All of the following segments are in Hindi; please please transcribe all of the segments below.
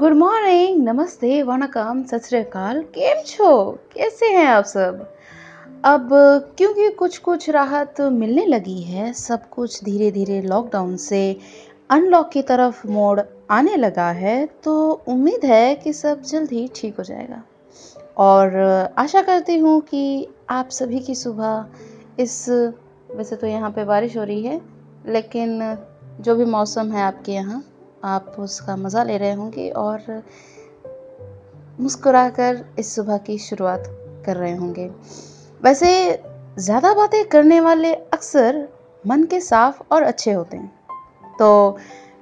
गुड मॉर्निंग नमस्ते वनकम सत श्रीकाल केम छो? कैसे हैं आप सब? अब, क्योंकि कुछ कुछ राहत मिलने लगी है, सब कुछ धीरे धीरे लॉकडाउन से अनलॉक की तरफ़ मोड़ आने लगा है तो उम्मीद है कि सब जल्द ही ठीक हो जाएगा। और, आशा करती हूँ कि आप सभी की सुबह इस, वैसे तो यहाँ पे बारिश हो रही है, लेकिन जो भी मौसम है आपके यहाँ आप उसका मज़ा ले रहे होंगे और मुस्कुरा कर इस सुबह की शुरुआत कर रहे होंगे। वैसे, ज़्यादा बातें करने वाले अक्सर मन के साफ़ और अच्छे होते हैं। तो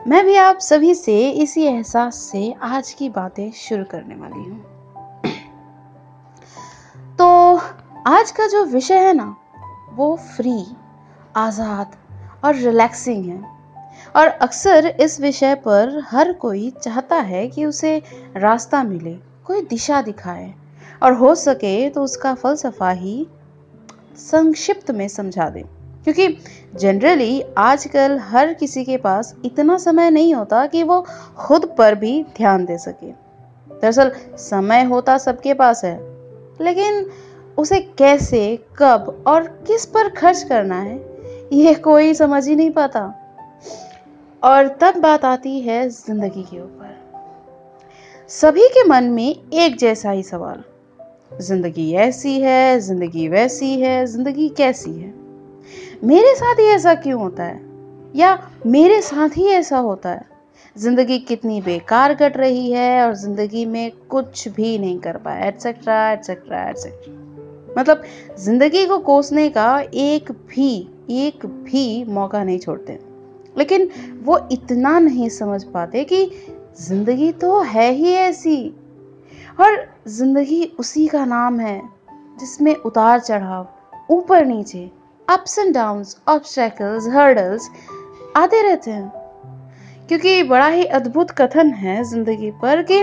मैं भी आप सभी से इसी एहसास से आज की बातें शुरू करने वाली हूँ। तो आज का जो विषय है ना, वो फ्री आज़ाद और रिलैक्सिंग है। और अक्सर इस विषय पर हर कोई चाहता है कि उसे रास्ता मिले, कोई दिशा दिखाए। और हो सके तो उसका फलसफा ही संक्षिप्त में समझा दे। क्योंकि जनरली आजकल हर किसी के पास इतना समय नहीं होता कि वो खुद पर भी ध्यान दे सके। दरअसल समय होता सबके पास है, लेकिन उसे कैसे, कब और किस पर खर्च करना है, ये कोई समझ ही नहीं पाता। और तब बात आती है ज़िंदगी के ऊपर। सभी के मन में एक जैसा ही सवाल, ज़िंदगी ऐसी है, ज़िंदगी वैसी है, ज़िंदगी कैसी है? मेरे साथ ही ऐसा क्यों होता है? या मेरे साथ ही ऐसा होता है? ज़िंदगी कितनी बेकार कट रही है और ज़िंदगी में कुछ भी नहीं कर पाया एटसेट्रा एटसेट्रा एटसेट्रा मतलब ज़िंदगी को कोसने का एक भी एक भी मौका नहीं छोड़ते। लेकिन वो इतना नहीं समझ पाते कि ज़िंदगी तो है ही ऐसी। और ज़िंदगी उसी का नाम है, जिसमें उतार चढ़ाव, ऊपर नीचे ups and downs obstacles hurdles आते रहते हैं। क्योंकि बड़ा ही अद्भुत कथन है ज़िंदगी पर कि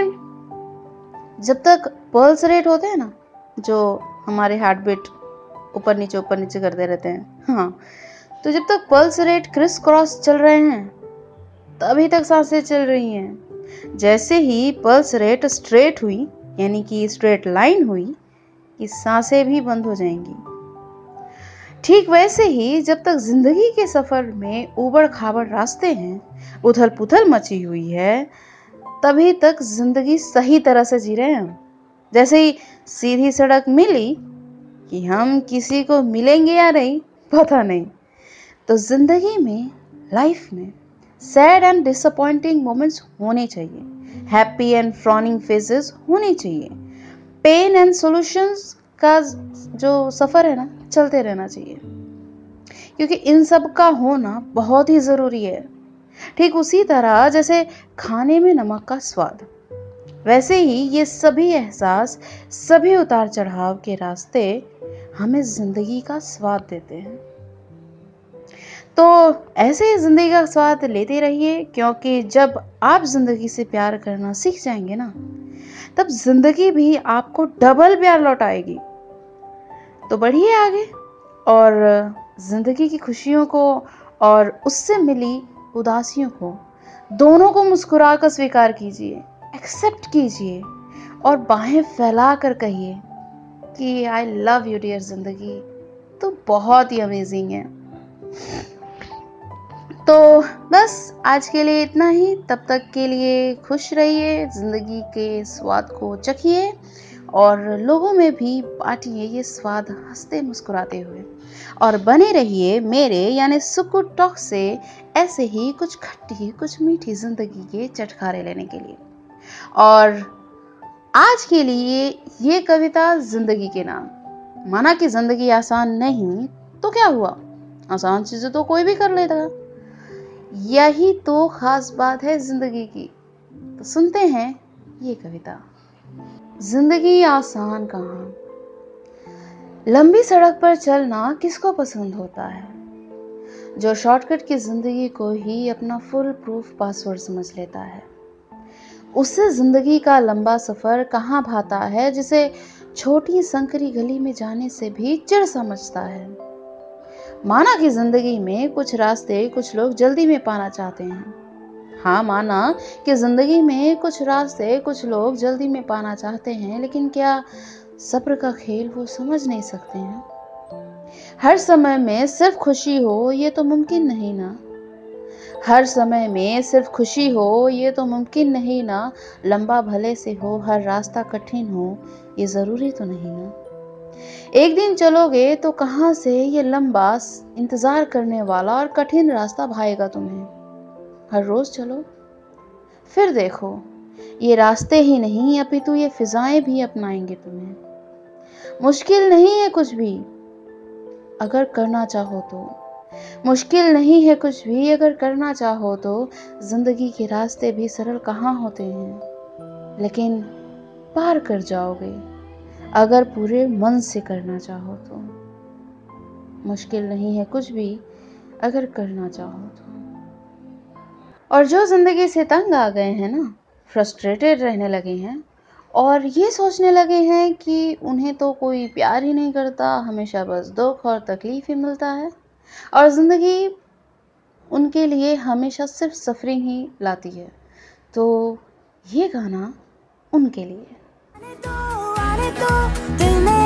जब तक पल्स रेट होते हैं ना, जो हमारे हार्ट बीट ऊपर नीचे ऊपर नीचे करते रहते हैं हाँ तो जब तक पल्स रेट क्रिस क्रॉस चल रहे हैं, तभी तक साँसें चल रही हैं। जैसे ही पल्स रेट स्ट्रेट हुई, यानी कि स्ट्रेट लाइन हुई कि साँसें भी बंद हो जाएँगी। ठीक वैसे ही जब तक ज़िंदगी के सफ़र में उबड़ खाबड़ रास्ते हैं, उथल पुथल मची हुई है, तभी तक ज़िंदगी सही तरह से जी रहे हैं। जैसे ही सीधी सड़क मिली कि हम किसी को मिलेंगे या नहीं, पता नहीं। तो ज़िंदगी में लाइफ में सैड एंड डिसअपॉइंटिंग मोमेंट्स होने चाहिए। हैप्पी एंड फ्रॉनिंग फेजेस होने चाहिए। पेन एंड सॉल्यूशंस का जो सफ़र है ना, चलते रहना चाहिए। क्योंकि इन सब का होना बहुत ही ज़रूरी है। ठीक उसी तरह जैसे खाने में नमक का स्वाद। वैसे ही ये सभी एहसास, सभी उतार चढ़ाव के रास्ते हमें ज़िंदगी का स्वाद देते हैं। तो ऐसे ही ज़िंदगी का स्वाद लेते रहिए, क्योंकि जब आप ज़िंदगी से प्यार करना सीख जाएँगे ना, तब ज़िंदगी भी आपको डबल प्यार लौटाएगी। तो बढ़िए आगे, और ज़िंदगी की खुशियों को और उससे मिली उदासियों को, दोनों को मुस्कुरा कर स्वीकार कीजिए एक्सेप्ट कीजिए, और बाहें फैला कर कहिए कि आई लव यू डियर ज़िंदगी। तो बहुत ही अमेजिंग है। तो बस आज के लिए इतना ही। तब तक के लिए खुश रहिए, ज़िंदगी के स्वाद को चखिए और लोगों में भी बांटिए ये स्वाद हँसते मुस्कुराते हुए। और बने रहिए मेरे यानी सुकु टॉक से ऐसे ही कुछ खट्टी, कुछ मीठी ज़िंदगी के चटखारे लेने के लिए। और आज के लिए ये कविता ज़िंदगी के नाम। माना कि ज़िंदगी आसान नहीं तो क्या हुआ? आसान चीज़ें तो कोई भी कर लेता। यही तो खास बात है ज़िंदगी की। तो सुनते हैं ये कविता। ज़िंदगी आसान कहाँ। लंबी सड़क पर चलना किसको पसंद होता है? जो शॉर्टकट की ज़िंदगी को ही अपना फुल प्रूफ पासवर्ड समझ लेता है। उससे ज़िंदगी का लंबा सफ़र कहाँ भाता है, जिसे छोटी संकरी गली में जाने से भी चिड़ समझता है। माना कि ज़िंदगी में कुछ रास्ते कुछ लोग जल्दी में पाना चाहते हैं। हाँ माना कि ज़िंदगी में कुछ रास्ते कुछ लोग जल्दी में पाना चाहते हैं, लेकिन क्या सब्र का खेल वो समझ नहीं सकते हैं? हर समय में सिर्फ़ खुशी हो, ये तो मुमकिन नहीं ना। हर समय में सिर्फ़ खुशी हो, ये तो मुमकिन नहीं ना। लंबा भले से हो, हर रास्ता कठिन हो, ये ज़रूरी तो नहीं ना। एक दिन चलोगे तो कहाँ से ये लंबा इंतज़ार करने वाला और कठिन रास्ता भाएगा तुम्हें? हर रोज चलो। फिर देखो, ये रास्ते ही नहीं, अपितु ये फिजाएँ भी अपनाएँगे तुम्हें। मुश्किल नहीं है कुछ भी, अगर करना चाहो तो। मुश्किल नहीं है कुछ भी, अगर करना चाहो तो। ज़िंदगी के रास्ते भी सरल कहाँ होते हैं? लेकिन पार कर जाओगे। अगर पूरे मन से करना चाहो तो। मुश्किल नहीं है कुछ भी अगर करना चाहो तो। और जो ज़िंदगी से तंग आ गए हैं ना फ्रस्ट्रेटेड रहने लगे हैं, और ये सोचने लगे हैं कि उन्हें तो कोई प्यार ही नहीं करता, हमेशा बस दुख और तकलीफ़ ही मिलता है। और ज़िंदगी उनके लिए हमेशा सिर्फ़ सफरिंग ही लाती है। तो ये गाना उनके लिए। आने को दिल